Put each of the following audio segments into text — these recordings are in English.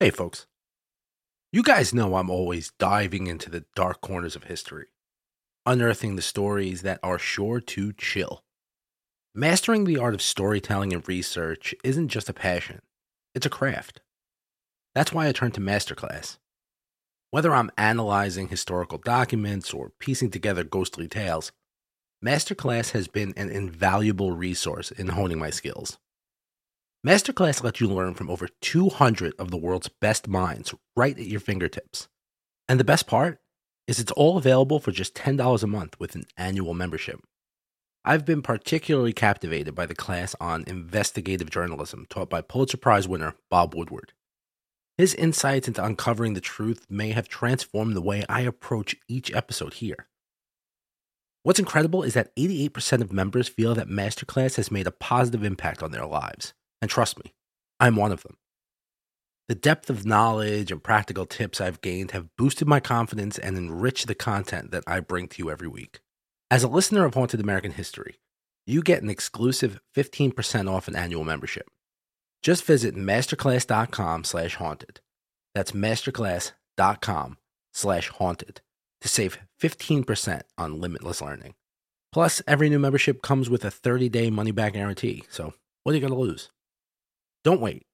Hey, folks. You guys know I'm always diving into the dark corners of history, unearthing the stories that are sure to chill. Mastering the art of storytelling and research isn't just a passion, it's a craft. That's why I turn to Masterclass. Whether I'm analyzing historical documents or piecing together ghostly tales, Masterclass has been an invaluable resource in honing my skills. Masterclass lets you learn from over 200 of the world's best minds right at your fingertips. And the best part is it's all available for just $10 a month with an annual membership. I've been particularly captivated by the class on investigative journalism taught by Pulitzer Prize winner Bob Woodward. His insights into uncovering the truth may have transformed the way I approach each episode here. What's incredible is that 88% of members feel that Masterclass has made a positive impact on their lives. And trust me, I'm one of them. The depth of knowledge and practical tips I've gained have boosted my confidence and enriched the content that I bring to you every week. As a listener of Haunted American History, you get an exclusive 15% off an annual membership. Just visit masterclass.com slash haunted. That's masterclass.com slash haunted to save 15% on limitless learning. Plus, every new membership comes with a 30-day money-back guarantee, so what are you going to lose? Don't wait.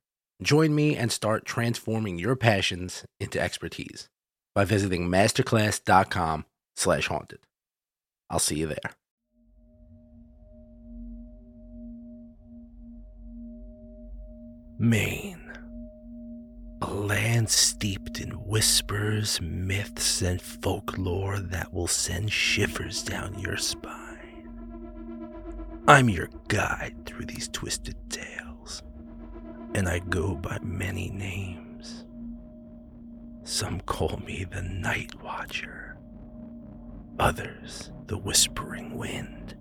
Join me and start transforming your passions into expertise by visiting masterclass.com slash haunted. I'll see you there. Maine. A land steeped in whispers, myths, and folklore that will send shivers down your spine. I'm your guide through these twisted tales, and I go by many names. Some call me the Night Watcher, others the Whispering Wind.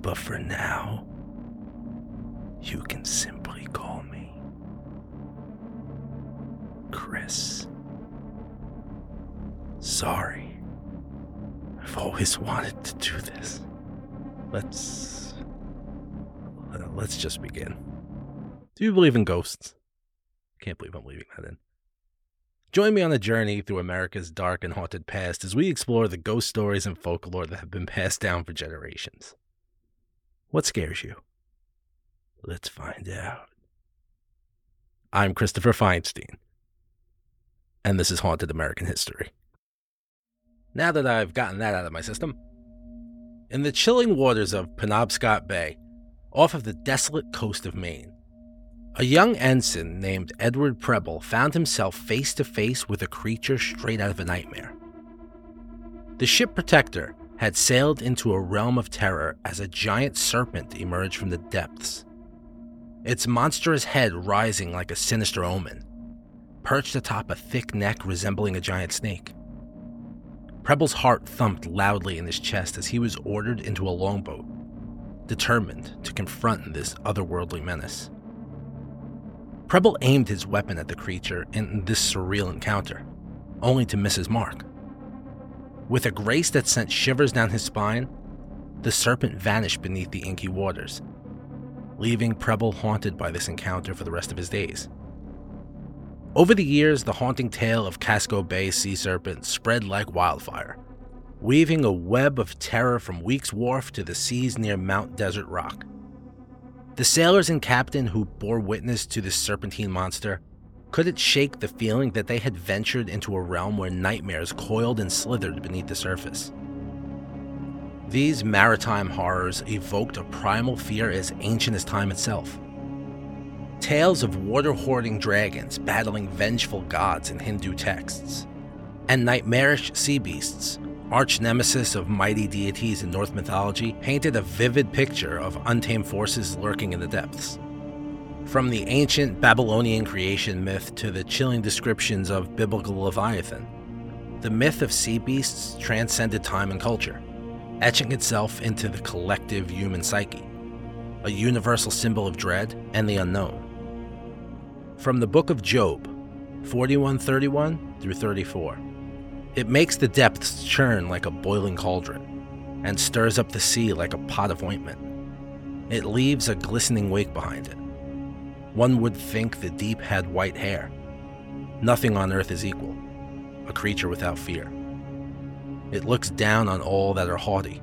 But for now, you can simply call me Chris. Sorry. I've always wanted to do this. Let's. Uh, let's just begin. Do you believe in ghosts? Can't believe I'm leaving that in. Join me on a journey through America's dark and haunted past as we explore the ghost stories and folklore that have been passed down for generations. What scares you? Let's find out. I'm Christopher Feinstein, and this is Haunted American History. Now that I've gotten that out of my system, in the chilling waters of Penobscot Bay, off of the desolate coast of Maine, a young ensign named Edward Preble found himself face to face with a creature straight out of a nightmare. The ship Protector had sailed into a realm of terror as a giant serpent emerged from the depths. Its monstrous head rising like a sinister omen, perched atop a thick neck resembling a giant snake. Preble's heart thumped loudly in his chest as he was ordered into a longboat, determined to confront this otherworldly menace. Preble aimed his weapon at the creature in this surreal encounter, only to miss his mark. With a grace that sent shivers down his spine, the serpent vanished beneath the inky waters, leaving Preble haunted by this encounter for the rest of his days. Over the years, the haunting tale of Casco Bay sea serpent spread like wildfire, weaving a web of terror from Weeks Wharf to the seas near Mount Desert Rock. The sailors and captain who bore witness to this serpentine monster couldn't shake the feeling that they had ventured into a realm where nightmares coiled and slithered beneath the surface. These maritime horrors evoked a primal fear as ancient as time itself. Tales of water hoarding dragons battling vengeful gods in Hindu texts, and nightmarish sea beasts arch nemesis of mighty deities in Norse mythology, painted a vivid picture of untamed forces lurking in the depths. From the ancient Babylonian creation myth to the chilling descriptions of biblical Leviathan, the myth of sea beasts transcended time and culture, etching itself into the collective human psyche, a universal symbol of dread and the unknown. From the book of Job, 4131 through 34. It makes the depths churn like a boiling cauldron, and stirs up the sea like a pot of ointment. It leaves a glistening wake behind it. One would think the deep had white hair. Nothing on earth is equal, a creature without fear. It looks down on all that are haughty.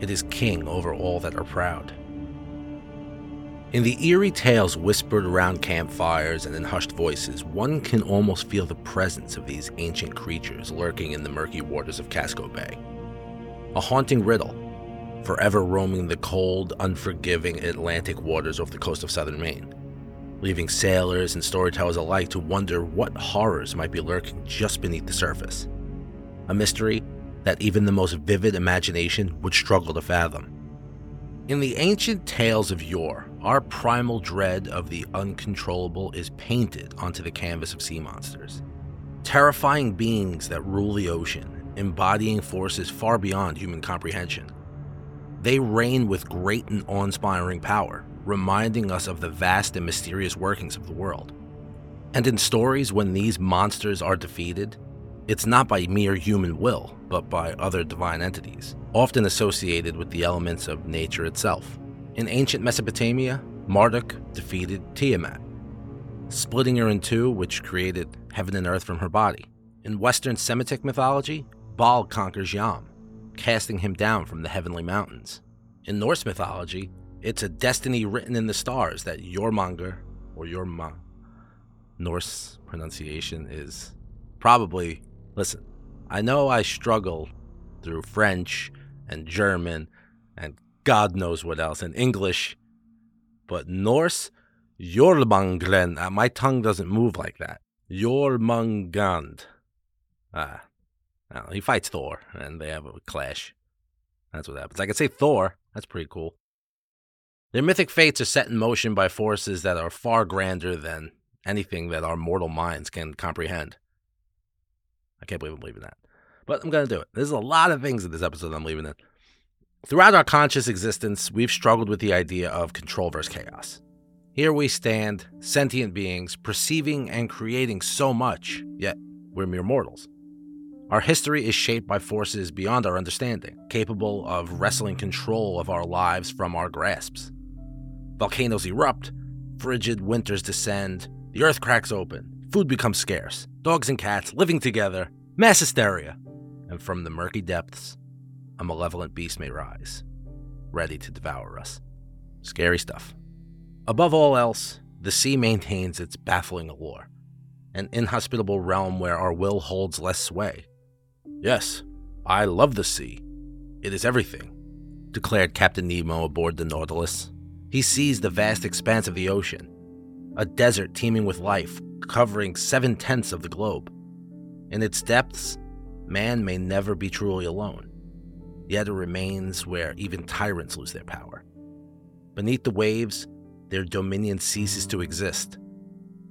It is king over all that are proud. In the eerie tales whispered around campfires and in hushed voices, one can almost feel the presence of these ancient creatures lurking in the murky waters of Casco Bay. A haunting riddle, forever roaming the cold, unforgiving Atlantic waters off the coast of southern Maine, leaving sailors and storytellers alike to wonder what horrors might be lurking just beneath the surface. A mystery that even the most vivid imagination would struggle to fathom. In the ancient tales of yore, our primal dread of the uncontrollable is painted onto the canvas of sea monsters. Terrifying beings that rule the ocean, embodying forces far beyond human comprehension. They reign with great and awe inspiring power, reminding us of the vast and mysterious workings of the world. And in stories, when these monsters are defeated, it's not by mere human will, but by other divine entities, often associated with the elements of nature itself. In ancient Mesopotamia, Marduk defeated Tiamat, splitting her in two, which created heaven and earth from her body. In Western Semitic mythology, Baal conquers Yam, casting him down from the heavenly mountains. In Norse mythology, it's a destiny written in the stars that Jormungandr, or Yorma, Norse pronunciation is probably, listen, I know I struggle through French and German and God knows what else, and English, but Norse, Jormungandr, uh, my tongue doesn't move like that. Jormungand. Ah, uh, he fights Thor, and they have a clash. That's what happens. I could say Thor. That's pretty cool. Their mythic fates are set in motion by forces that are far grander than anything that our mortal minds can comprehend. I can't believe I'm leaving that. But I'm going to do it. There's a lot of things in this episode I'm leaving in. Throughout our conscious existence, we've struggled with the idea of control versus chaos. Here we stand, sentient beings, perceiving and creating so much, yet we're mere mortals. Our history is shaped by forces beyond our understanding, capable of wresting control of our lives from our grasps. Volcanoes erupt, frigid winters descend, the earth cracks open, food becomes scarce, dogs and cats living together, mass hysteria, and from the murky depths, a malevolent beast may rise, ready to devour us. Scary stuff. Above all else, the sea maintains its baffling allure, an inhospitable realm where our will holds less sway. Yes, I love the sea. It is everything, declared Captain Nemo aboard the Nautilus. He sees the vast expanse of the ocean, a desert teeming with life, covering seven tenths of the globe. In its depths, man may never be truly alone, yet it remains where even tyrants lose their power. Beneath the waves, their dominion ceases to exist.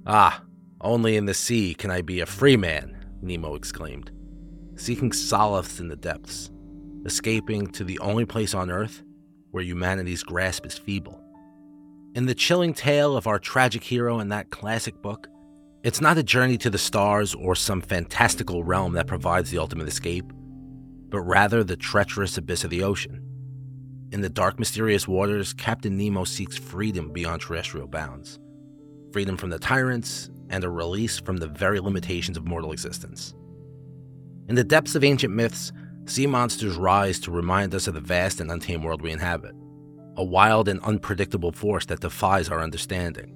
Ah, only in the sea can I be a free man, Nemo exclaimed, seeking solace in the depths, escaping to the only place on Earth where humanity's grasp is feeble. In the chilling tale of our tragic hero in that classic book, it's not a journey to the stars or some fantastical realm that provides the ultimate escape, but rather the treacherous abyss of the ocean. In the dark, mysterious waters, Captain Nemo seeks freedom beyond terrestrial bounds freedom from the tyrants and a release from the very limitations of mortal existence. In the depths of ancient myths, sea monsters rise to remind us of the vast and untamed world we inhabit a wild and unpredictable force that defies our understanding.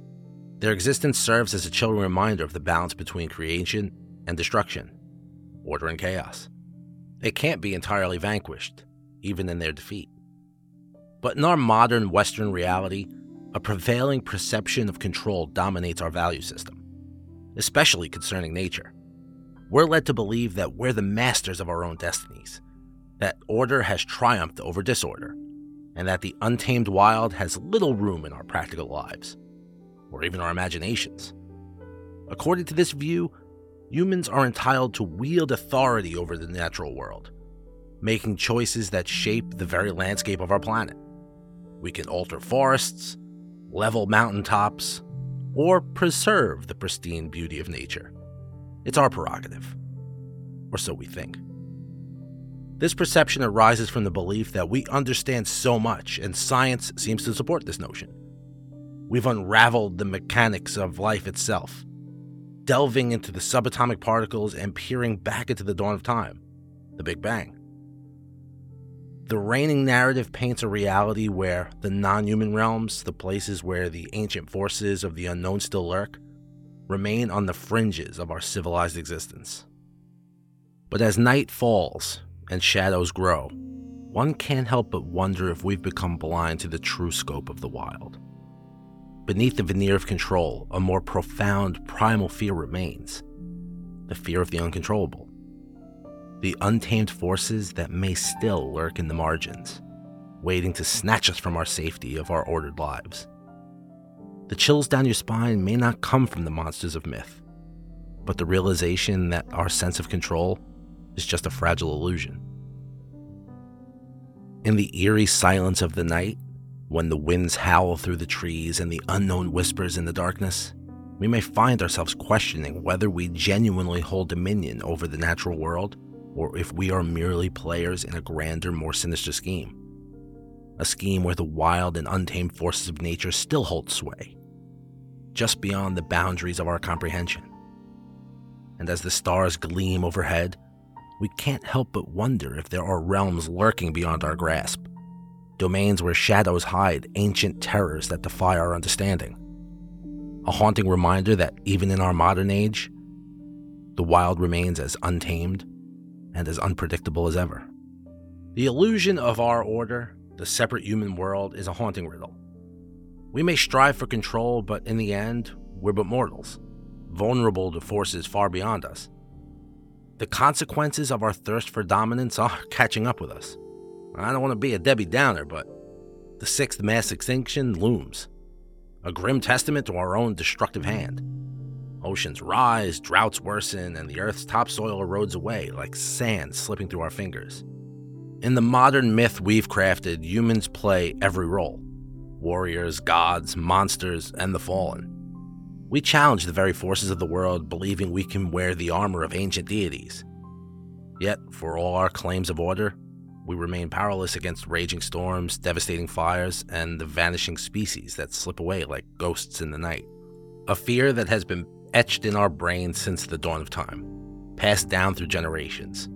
Their existence serves as a chilling reminder of the balance between creation and destruction, order and chaos. They can't be entirely vanquished, even in their defeat. But in our modern Western reality, a prevailing perception of control dominates our value system, especially concerning nature. We're led to believe that we're the masters of our own destinies, that order has triumphed over disorder, and that the untamed wild has little room in our practical lives, or even our imaginations. According to this view, humans are entitled to wield authority over the natural world, making choices that shape the very landscape of our planet. We can alter forests, level mountaintops, or preserve the pristine beauty of nature. It's our prerogative. Or so we think. This perception arises from the belief that we understand so much, and science seems to support this notion. we've unraveled the mechanics of life itself, delving into the subatomic particles and peering back into the dawn of time, the Big Bang. The reigning narrative paints a reality where the non human realms, the places where the ancient forces of the unknown still lurk, remain on the fringes of our civilized existence. But as night falls and shadows grow, one can't help but wonder if we've become blind to the true scope of the wild. Beneath the veneer of control, a more profound primal fear remains the fear of the uncontrollable, the untamed forces that may still lurk in the margins, waiting to snatch us from our safety of our ordered lives. The chills down your spine may not come from the monsters of myth, but the realization that our sense of control is just a fragile illusion. In the eerie silence of the night, when the winds howl through the trees and the unknown whispers in the darkness, we may find ourselves questioning whether we genuinely hold dominion over the natural world or if we are merely players in a grander, more sinister scheme. A scheme where the wild and untamed forces of nature still hold sway, just beyond the boundaries of our comprehension. And as the stars gleam overhead, we can't help but wonder if there are realms lurking beyond our grasp, domains where shadows hide ancient terrors that defy our understanding. A haunting reminder that even in our modern age, the wild remains as untamed and as unpredictable as ever. The illusion of our order, the separate human world, is a haunting riddle. We may strive for control, but in the end, we're but mortals, vulnerable to forces far beyond us. The consequences of our thirst for dominance are catching up with us. I don't want to be a Debbie Downer, but the sixth mass extinction looms, a grim testament to our own destructive hand. Oceans rise, droughts worsen, and the Earth's topsoil erodes away like sand slipping through our fingers. In the modern myth we've crafted, humans play every role warriors, gods, monsters, and the fallen. We challenge the very forces of the world, believing we can wear the armor of ancient deities. Yet, for all our claims of order, we remain powerless against raging storms, devastating fires, and the vanishing species that slip away like ghosts in the night. A fear that has been etched in our brains since the dawn of time, passed down through generations.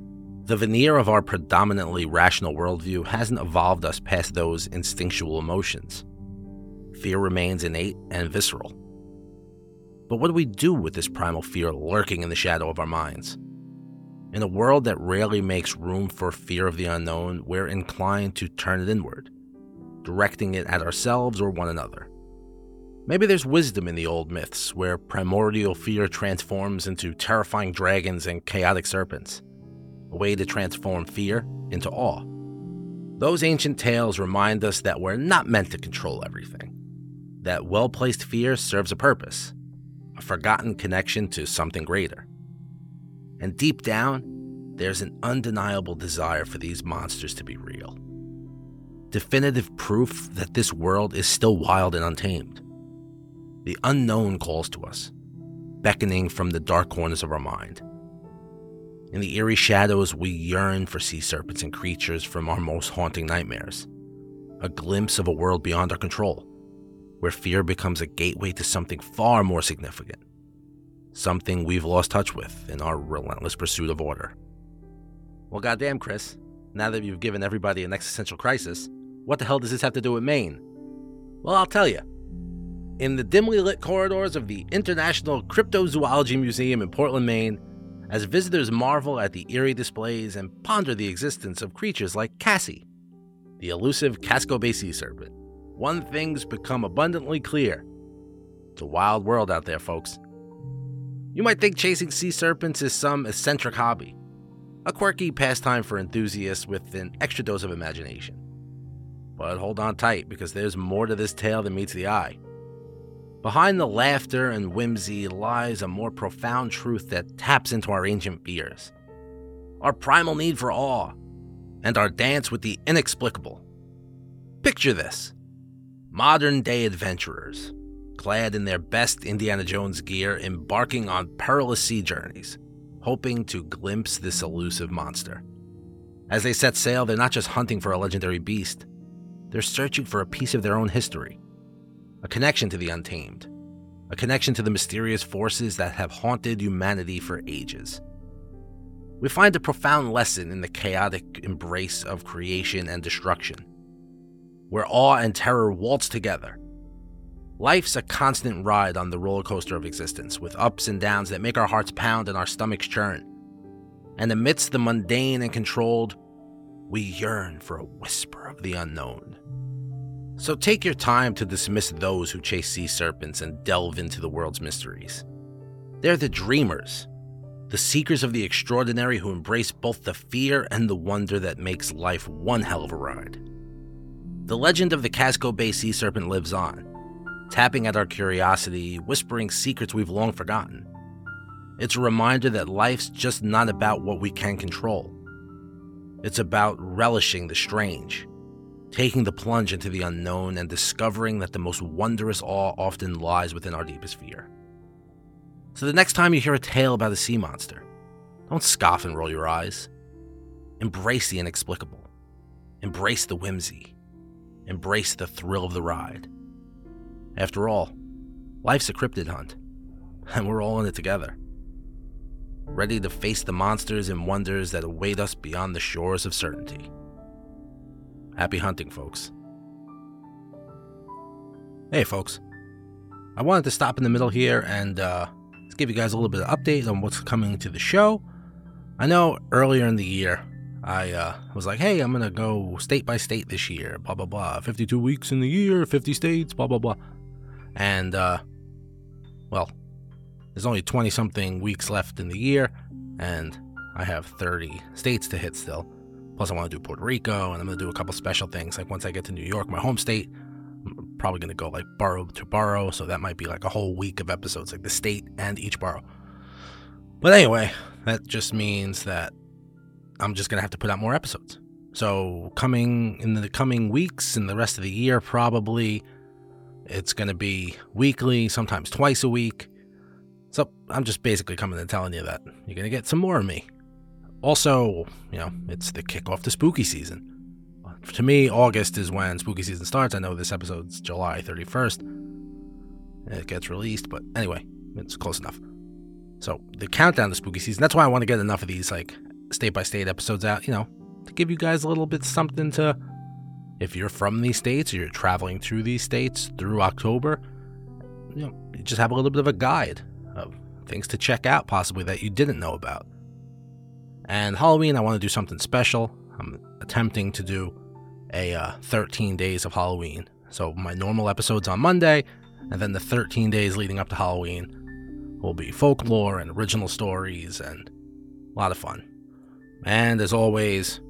The veneer of our predominantly rational worldview hasn't evolved us past those instinctual emotions. Fear remains innate and visceral. But what do we do with this primal fear lurking in the shadow of our minds? In a world that rarely makes room for fear of the unknown, we're inclined to turn it inward, directing it at ourselves or one another. Maybe there's wisdom in the old myths where primordial fear transforms into terrifying dragons and chaotic serpents, a way to transform fear into awe. Those ancient tales remind us that we're not meant to control everything that well placed fear serves a purpose, a forgotten connection to something greater. And deep down, there's an undeniable desire for these monsters to be real. Definitive proof that this world is still wild and untamed. The unknown calls to us, beckoning from the dark corners of our mind. In the eerie shadows, we yearn for sea serpents and creatures from our most haunting nightmares, a glimpse of a world beyond our control where fear becomes a gateway to something far more significant, something we've lost touch with in our relentless pursuit of order. Well, goddamn, Chris, now that you've given everybody an existential crisis, what the hell does this have to do with Maine? Well, I'll tell you. In the dimly lit corridors of the International Cryptozoology Museum in Portland, Maine, as visitors marvel at the eerie displays and ponder the existence of creatures like Cassie, the elusive Casco Bay sea serpent one thing's become abundantly clear. It's a wild world out there, folks. You might think chasing sea serpents is some eccentric hobby, a quirky pastime for enthusiasts with an extra dose of imagination. But hold on tight because there's more to this tale than meets the eye. Behind the laughter and whimsy lies a more profound truth that taps into our ancient fears our primal need for awe, and our dance with the inexplicable. Picture this modern day adventurers, clad in their best Indiana Jones gear, embarking on perilous sea journeys, hoping to glimpse this elusive monster. As they set sail, they're not just hunting for a legendary beast, they're searching for a piece of their own history, a connection to the untamed, a connection to the mysterious forces that have haunted humanity for ages. We find a profound lesson in the chaotic embrace of creation and destruction, where awe and terror waltz together. Life's a constant ride on the roller coaster of existence, with ups and downs that make our hearts pound and our stomachs churn. And amidst the mundane and controlled, we yearn for a whisper of the unknown. So take your time to dismiss those who chase sea serpents and delve into the world's mysteries. They're the dreamers, the seekers of the extraordinary who embrace both the fear and the wonder that makes life one hell of a ride. The legend of the Casco Bay sea serpent lives on, tapping at our curiosity, whispering secrets we've long forgotten. It's a reminder that life's just not about what we can control. It's about relishing the strange, taking the plunge into the unknown, and discovering that the most wondrous awe often lies within our deepest fear. So the next time you hear a tale about a sea monster, don't scoff and roll your eyes. Embrace the inexplicable. Embrace the whimsy. Embrace the thrill of the ride. After all, life's a cryptid hunt, and we're all in it together. Ready to face the monsters and wonders that await us beyond the shores of certainty. Happy hunting, folks. Hey, folks. I wanted to stop in the middle here and uh, give you guys a little bit of update on what's coming to the show. I know earlier in the year, I uh, was like, hey, I'm going to go state by state this year, blah, blah, blah. 52 weeks in the year, 50 states, blah, blah, blah. And, uh, well, there's only 20 something weeks left in the year, and I have 30 states to hit still. Plus, I want to do Puerto Rico, and I'm going to do a couple special things. Like once I get to New York, my home state, I'm probably going to go like borough to borough. So that might be like a whole week of episodes, like the state and each borough. But anyway, that just means that I'm just going to have to put out more episodes. So, coming in the coming weeks and the rest of the year, probably it's going to be weekly, sometimes twice a week. So, I'm just basically coming and telling you that you're going to get some more of me. Also, you know, it's the kickoff to spooky season. To me, August is when spooky season starts. I know this episode's July 31st. It gets released, but anyway, it's close enough. So, the countdown to spooky season, that's why I want to get enough of these, like, state by state episodes out, you know, to give you guys a little bit something to, if you're from these states or you're traveling through these states through October, you know, you just have a little bit of a guide of things to check out possibly that you didn't know about. And Halloween, I want to do something special. I'm attempting to do a uh, 13 days of Halloween. So my normal episodes on Monday, and then the 13 days leading up to Halloween will be folklore and original stories and a lot of fun. And as always,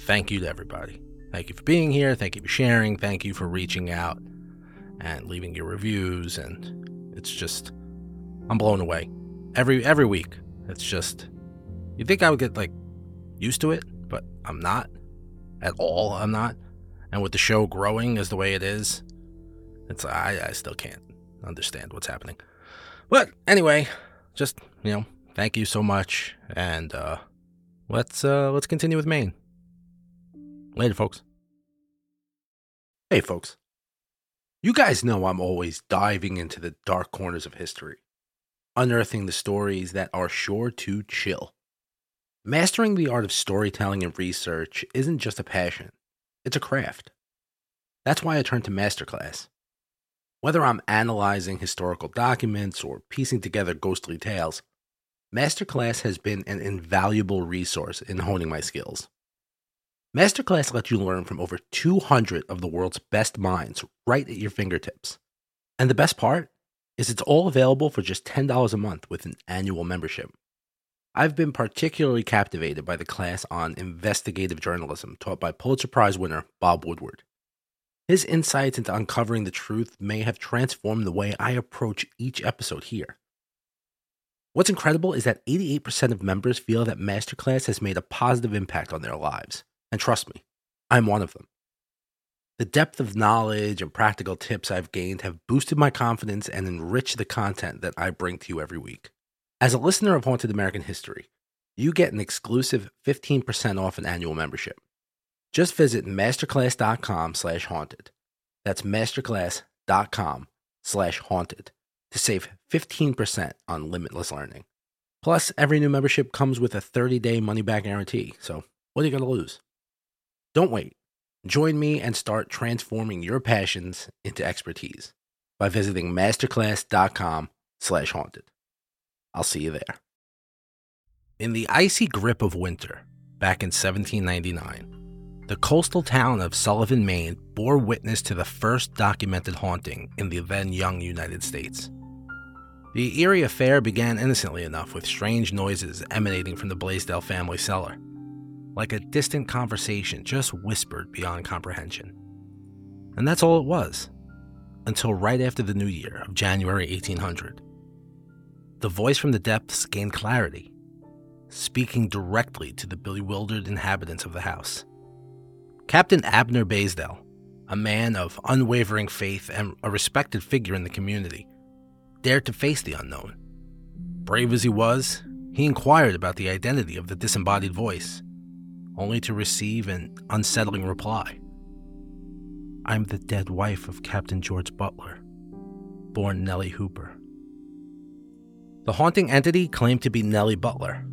thank you to everybody. Thank you for being here. Thank you for sharing. Thank you for reaching out and leaving your reviews. And it's just, I'm blown away every every week. It's just, you think I would get like used to it, but I'm not at all. I'm not. And with the show growing as the way it is, it's I, I still can't understand what's happening. But anyway, just you know, thank you so much, and uh, let's uh, let's continue with Maine. Later, folks. Hey, folks. You guys know I'm always diving into the dark corners of history, unearthing the stories that are sure to chill. Mastering the art of storytelling and research isn't just a passion, it's a craft. That's why I turn to Masterclass. Whether I'm analyzing historical documents or piecing together ghostly tales, Masterclass has been an invaluable resource in honing my skills. Masterclass lets you learn from over 200 of the world's best minds right at your fingertips. And the best part is it's all available for just $10 a month with an annual membership. I've been particularly captivated by the class on investigative journalism taught by Pulitzer Prize winner Bob Woodward. His insights into uncovering the truth may have transformed the way I approach each episode here. What's incredible is that 88% of members feel that Masterclass has made a positive impact on their lives. And trust me, I'm one of them. The depth of knowledge and practical tips I've gained have boosted my confidence and enriched the content that I bring to you every week. As a listener of Haunted American History, you get an exclusive 15% off an annual membership. Just visit masterclass.com slash haunted. That's masterclass.com slash haunted to save 15% on limitless learning. Plus, every new membership comes with a 30-day money-back guarantee, so what are you going to lose? Don't wait. Join me and start transforming your passions into expertise by visiting masterclass.com slash haunted. I'll see you there. In the icy grip of winter, back in 1799, the coastal town of Sullivan, Maine bore witness to the first documented haunting in the then young United States. The eerie affair began innocently enough with strange noises emanating from the Blaisdell family cellar, like a distant conversation just whispered beyond comprehension. And that's all it was, until right after the new year of January 1800. The voice from the depths gained clarity, speaking directly to the bewildered inhabitants of the house. Captain Abner Blaisdell, a man of unwavering faith and a respected figure in the community, dared to face the unknown. Brave as he was, he inquired about the identity of the disembodied voice, only to receive an unsettling reply. I'm the dead wife of Captain George Butler, born Nelly Hooper. The haunting entity claimed to be Nelly Butler,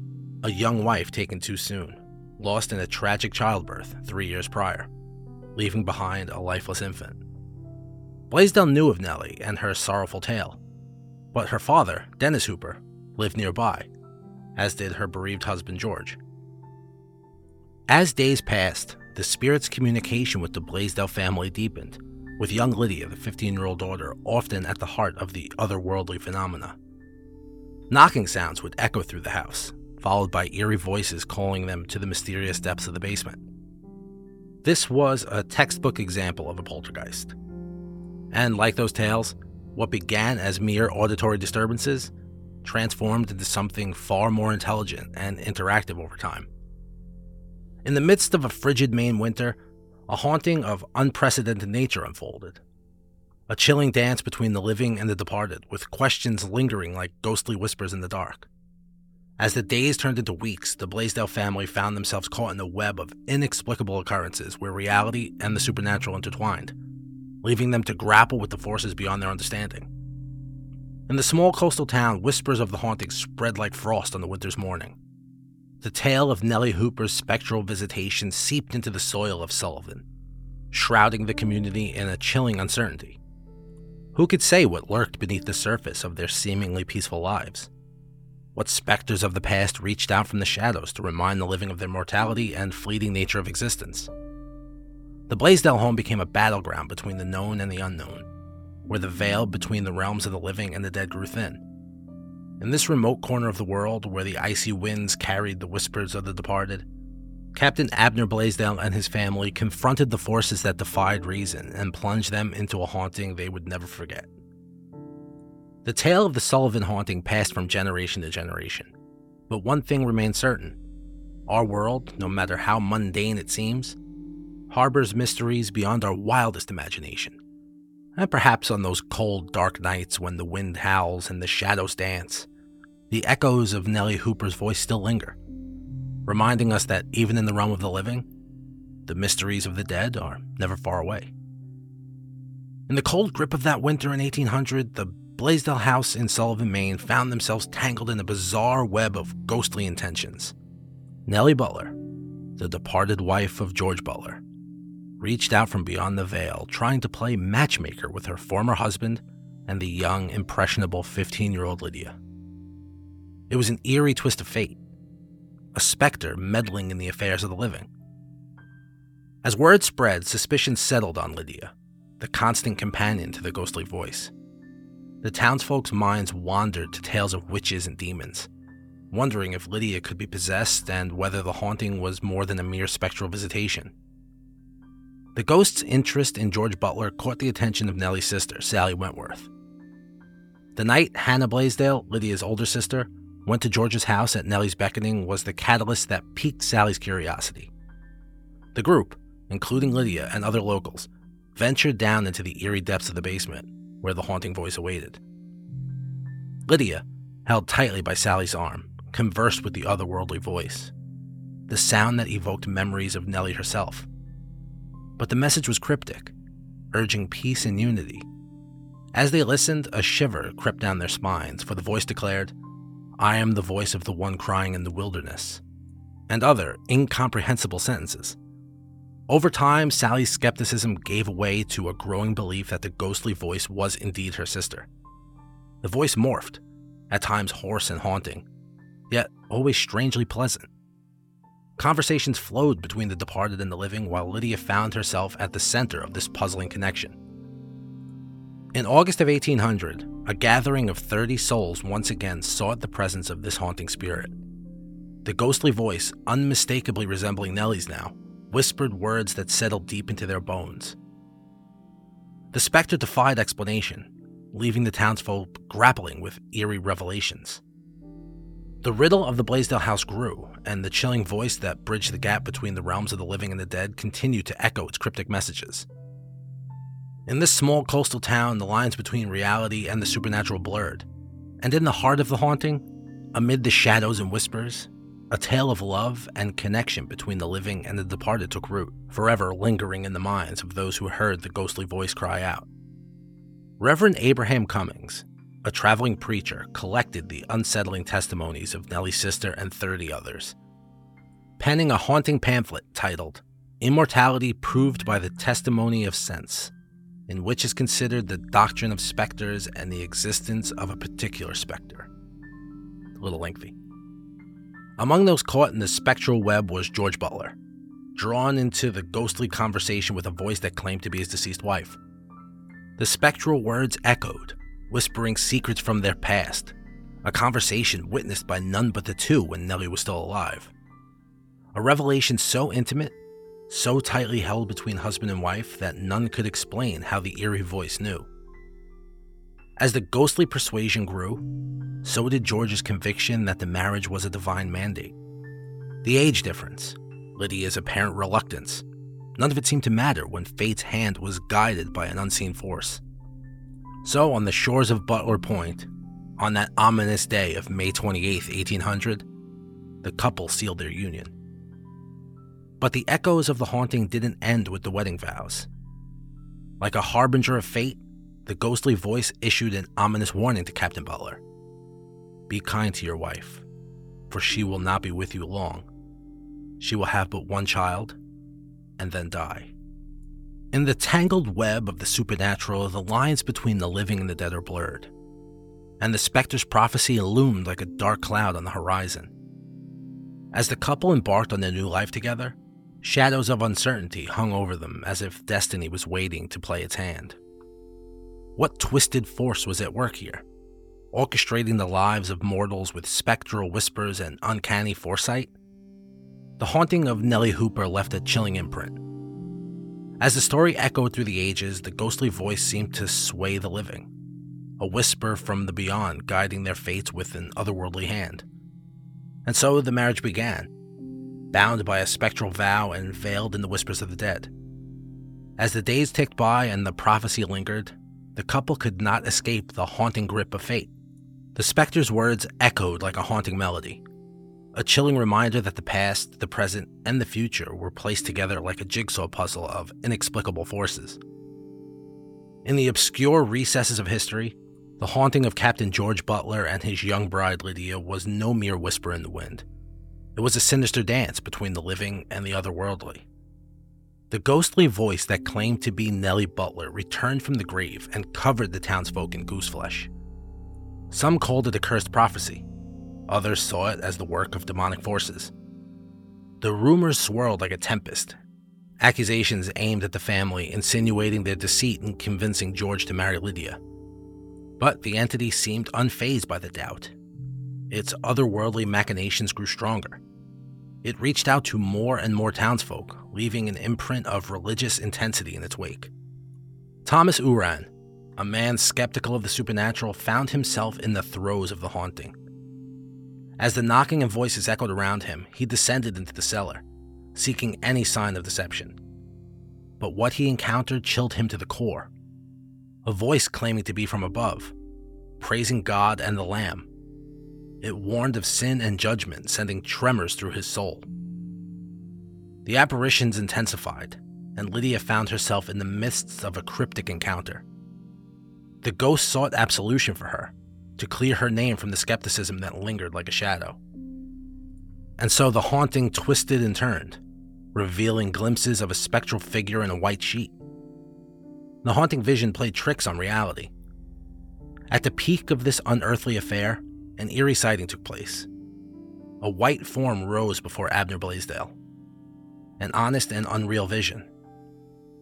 a young wife taken too soon lost in a tragic childbirth three years prior, leaving behind a lifeless infant. Blaisdell knew of Nelly and her sorrowful tale, but her father, Dennis Hooper, lived nearby, as did her bereaved husband, George. As days passed, the spirit's communication with the Blaisdell family deepened, with young Lydia, the 15 year old daughter, often at the heart of the otherworldly phenomena. Knocking sounds would echo through the house, followed by eerie voices calling them to the mysterious depths of the basement. This was a textbook example of a poltergeist. And like those tales, what began as mere auditory disturbances transformed into something far more intelligent and interactive over time. In the midst of a frigid Maine winter, a haunting of unprecedented nature unfolded. A chilling dance between the living and the departed, with questions lingering like ghostly whispers in the dark. As the days turned into weeks, the Blaisdell family found themselves caught in a web of inexplicable occurrences where reality and the supernatural intertwined, leaving them to grapple with the forces beyond their understanding. In the small coastal town, whispers of the haunting spread like frost on the winter's morning. The tale of Nelly Hooper's spectral visitation seeped into the soil of Sullivan, shrouding the community in a chilling uncertainty. Who could say what lurked beneath the surface of their seemingly peaceful lives? What specters of the past reached out from the shadows to remind the living of their mortality and fleeting nature of existence? The Blaisdell home became a battleground between the known and the unknown, where the veil between the realms of the living and the dead grew thin. In this remote corner of the world, where the icy winds carried the whispers of the departed, Captain Abner Blaisdell and his family confronted the forces that defied reason and plunged them into a haunting they would never forget. The tale of the Sullivan haunting passed from generation to generation. But one thing remains certain our world, no matter how mundane it seems, harbors mysteries beyond our wildest imagination. And perhaps on those cold, dark nights when the wind howls and the shadows dance, the echoes of Nelly Hooper's voice still linger, reminding us that even in the realm of the living, the mysteries of the dead are never far away. In the cold grip of that winter in 1800, the Blaisdell House in Sullivan, Maine found themselves tangled in a bizarre web of ghostly intentions. Nelly Butler, the departed wife of George Butler, reached out from beyond the veil, trying to play matchmaker with her former husband and the young, impressionable 15 year old Lydia. It was an eerie twist of fate, a specter meddling in the affairs of the living. As word spread, suspicion settled on Lydia, the constant companion to the ghostly voice the townsfolk's minds wandered to tales of witches and demons, wondering if Lydia could be possessed and whether the haunting was more than a mere spectral visitation. The ghost's interest in George Butler caught the attention of Nelly's sister, Sally Wentworth. The night Hannah Blaisdell, Lydia's older sister, went to George's house at Nelly's beckoning was the catalyst that piqued Sally's curiosity. The group, including Lydia and other locals, ventured down into the eerie depths of the basement where the haunting voice awaited. Lydia, held tightly by Sally's arm, conversed with the otherworldly voice, the sound that evoked memories of Nelly herself. But the message was cryptic, urging peace and unity, As they listened, a shiver crept down their spines, for the voice declared, I am the voice of the one crying in the wilderness, and other incomprehensible sentences. Over time, Sally's skepticism gave way to a growing belief that the ghostly voice was indeed her sister. The voice morphed, at times hoarse and haunting, yet always strangely pleasant. Conversations flowed between the departed and the living while Lydia found herself at the center of this puzzling connection. In August of 1800, a gathering of 30 souls once again sought the presence of this haunting spirit. The ghostly voice, unmistakably resembling Nelly's now, whispered words that settled deep into their bones. The specter defied explanation, leaving the townsfolk grappling with eerie revelations. The riddle of the Blaisdell house grew, and the chilling voice that bridged the gap between the realms of the living and the dead continued to echo its cryptic messages. In this small coastal town, the lines between reality and the supernatural blurred, and in the heart of the haunting, amid the shadows and whispers, a tale of love and connection between the living and the departed took root, forever lingering in the minds of those who heard the ghostly voice cry out. Reverend Abraham Cummings, a traveling preacher, collected the unsettling testimonies of Nelly's sister and 30 others, penning a haunting pamphlet titled Immortality Proved by the Testimony of Sense, in which is considered the doctrine of specters and the existence of a particular specter. A little lengthy. Among those caught in the spectral web was George Butler, drawn into the ghostly conversation with a voice that claimed to be his deceased wife. The spectral words echoed, whispering secrets from their past, a conversation witnessed by none but the two when Nelly was still alive. A revelation so intimate, so tightly held between husband and wife that none could explain how the eerie voice knew. As the ghostly persuasion grew, so did George's conviction that the marriage was a divine mandate. The age difference, Lydia's apparent reluctance, none of it seemed to matter when fate's hand was guided by an unseen force. So, on the shores of Butler Point, on that ominous day of May 28, 1800, the couple sealed their union. But the echoes of the haunting didn't end with the wedding vows. Like a harbinger of fate, the ghostly voice issued an ominous warning to Captain Butler Be kind to your wife, for she will not be with you long. She will have but one child and then die. In the tangled web of the supernatural, the lines between the living and the dead are blurred, and the specter's prophecy loomed like a dark cloud on the horizon. As the couple embarked on their new life together, shadows of uncertainty hung over them as if destiny was waiting to play its hand. What twisted force was at work here, orchestrating the lives of mortals with spectral whispers and uncanny foresight? The haunting of Nelly Hooper left a chilling imprint. As the story echoed through the ages, the ghostly voice seemed to sway the living, a whisper from the beyond guiding their fates with an otherworldly hand. And so the marriage began, bound by a spectral vow and veiled in the whispers of the dead. As the days ticked by and the prophecy lingered, the couple could not escape the haunting grip of fate. The specter's words echoed like a haunting melody, a chilling reminder that the past, the present, and the future were placed together like a jigsaw puzzle of inexplicable forces. In the obscure recesses of history, the haunting of Captain George Butler and his young bride Lydia was no mere whisper in the wind. It was a sinister dance between the living and the otherworldly. The ghostly voice that claimed to be Nelly Butler returned from the grave and covered the townsfolk in gooseflesh. Some called it a cursed prophecy, others saw it as the work of demonic forces. The rumors swirled like a tempest, accusations aimed at the family, insinuating their deceit in convincing George to marry Lydia. But the entity seemed unfazed by the doubt. Its otherworldly machinations grew stronger. It reached out to more and more townsfolk, leaving an imprint of religious intensity in its wake. Thomas Uran, a man skeptical of the supernatural, found himself in the throes of the haunting. As the knocking and voices echoed around him, he descended into the cellar, seeking any sign of deception. But what he encountered chilled him to the core. A voice claiming to be from above, praising God and the Lamb, it warned of sin and judgment, sending tremors through his soul. The apparitions intensified, and Lydia found herself in the midst of a cryptic encounter. The ghost sought absolution for her, to clear her name from the skepticism that lingered like a shadow. And so the haunting twisted and turned, revealing glimpses of a spectral figure in a white sheet. The haunting vision played tricks on reality. At the peak of this unearthly affair, an eerie sighting took place. A white form rose before Abner Blaisdell. An honest and unreal vision.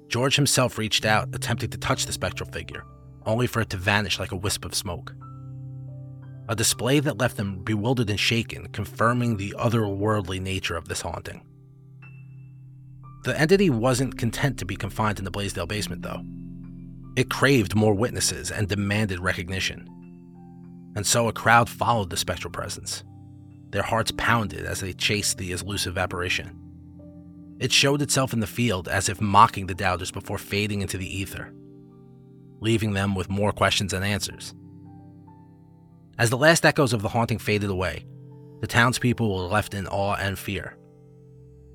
George himself reached out, attempting to touch the spectral figure, only for it to vanish like a wisp of smoke. A display that left them bewildered and shaken, confirming the otherworldly nature of this haunting. The entity wasn't content to be confined in the Blaisdell basement, though. It craved more witnesses and demanded recognition. And so a crowd followed the spectral presence. Their hearts pounded as they chased the elusive apparition. It showed itself in the field as if mocking the doubters before fading into the ether, leaving them with more questions than answers. As the last echoes of the haunting faded away, the townspeople were left in awe and fear.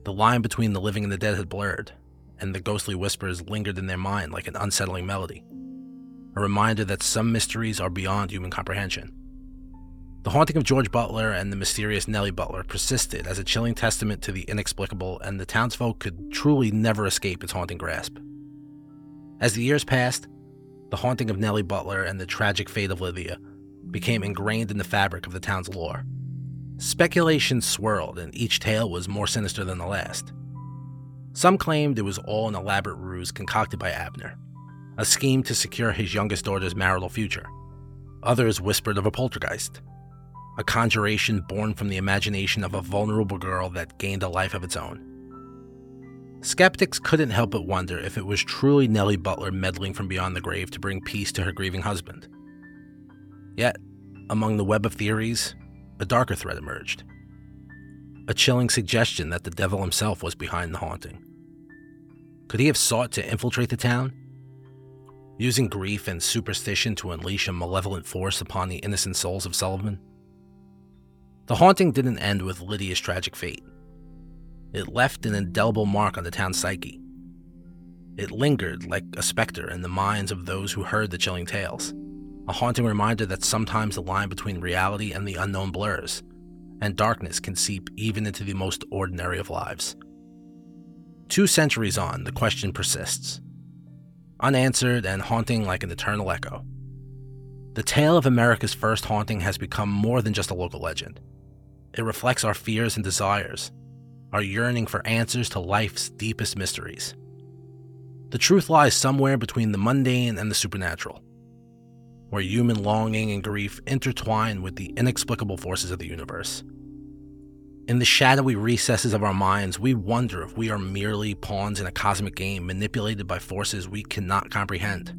The line between the living and the dead had blurred, and the ghostly whispers lingered in their mind like an unsettling melody, a reminder that some mysteries are beyond human comprehension. The haunting of George Butler and the mysterious Nelly Butler persisted as a chilling testament to the inexplicable, and the townsfolk could truly never escape its haunting grasp. As the years passed, the haunting of Nelly Butler and the tragic fate of Lydia became ingrained in the fabric of the town's lore. Speculation swirled, and each tale was more sinister than the last. Some claimed it was all an elaborate ruse concocted by Abner, a scheme to secure his youngest daughter's marital future. Others whispered of a poltergeist, a conjuration born from the imagination of a vulnerable girl that gained a life of its own. Skeptics couldn't help but wonder if it was truly Nelly Butler meddling from beyond the grave to bring peace to her grieving husband. Yet, among the web of theories, a darker thread emerged. A chilling suggestion that the devil himself was behind the haunting. Could he have sought to infiltrate the town? Using grief and superstition to unleash a malevolent force upon the innocent souls of Sullivan? The haunting didn't end with Lydia's tragic fate. It left an indelible mark on the town's psyche. It lingered like a specter in the minds of those who heard the chilling tales a haunting reminder that sometimes the line between reality and the unknown blurs, and darkness can seep even into the most ordinary of lives. Two centuries on, the question persists, unanswered and haunting like an eternal echo. The tale of America's first haunting has become more than just a local legend. It reflects our fears and desires, our yearning for answers to life's deepest mysteries. The truth lies somewhere between the mundane and the supernatural where human longing and grief intertwine with the inexplicable forces of the universe. In the shadowy recesses of our minds, we wonder if we are merely pawns in a cosmic game manipulated by forces we cannot comprehend.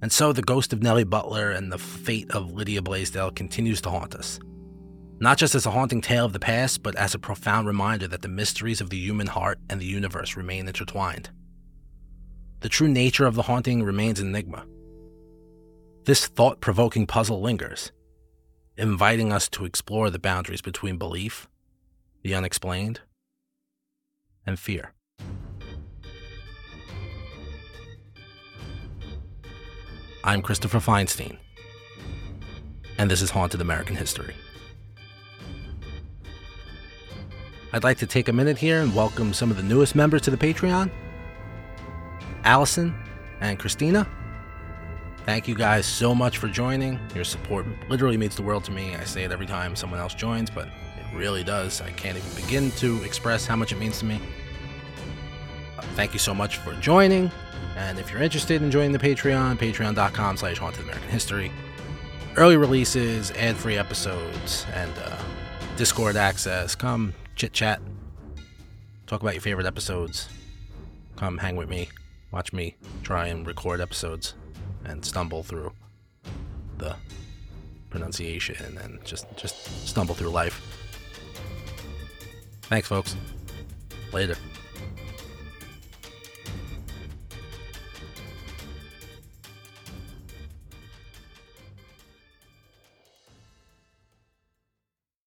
And so the ghost of Nelly Butler and the fate of Lydia Blaisdell continues to haunt us. Not just as a haunting tale of the past, but as a profound reminder that the mysteries of the human heart and the universe remain intertwined. The true nature of the haunting remains an enigma this thought provoking puzzle lingers, inviting us to explore the boundaries between belief, the unexplained, and fear. I'm Christopher Feinstein, and this is Haunted American History. I'd like to take a minute here and welcome some of the newest members to the Patreon Allison and Christina. Thank you guys so much for joining. Your support literally means the world to me. I say it every time someone else joins, but it really does. I can't even begin to express how much it means to me. Thank you so much for joining. And if you're interested in joining the Patreon, patreon.com slash haunted American history. Early releases, ad-free episodes, and uh, Discord access. Come chit chat. Talk about your favorite episodes. Come hang with me. Watch me try and record episodes and stumble through the pronunciation and just just stumble through life. Thanks, folks. Later.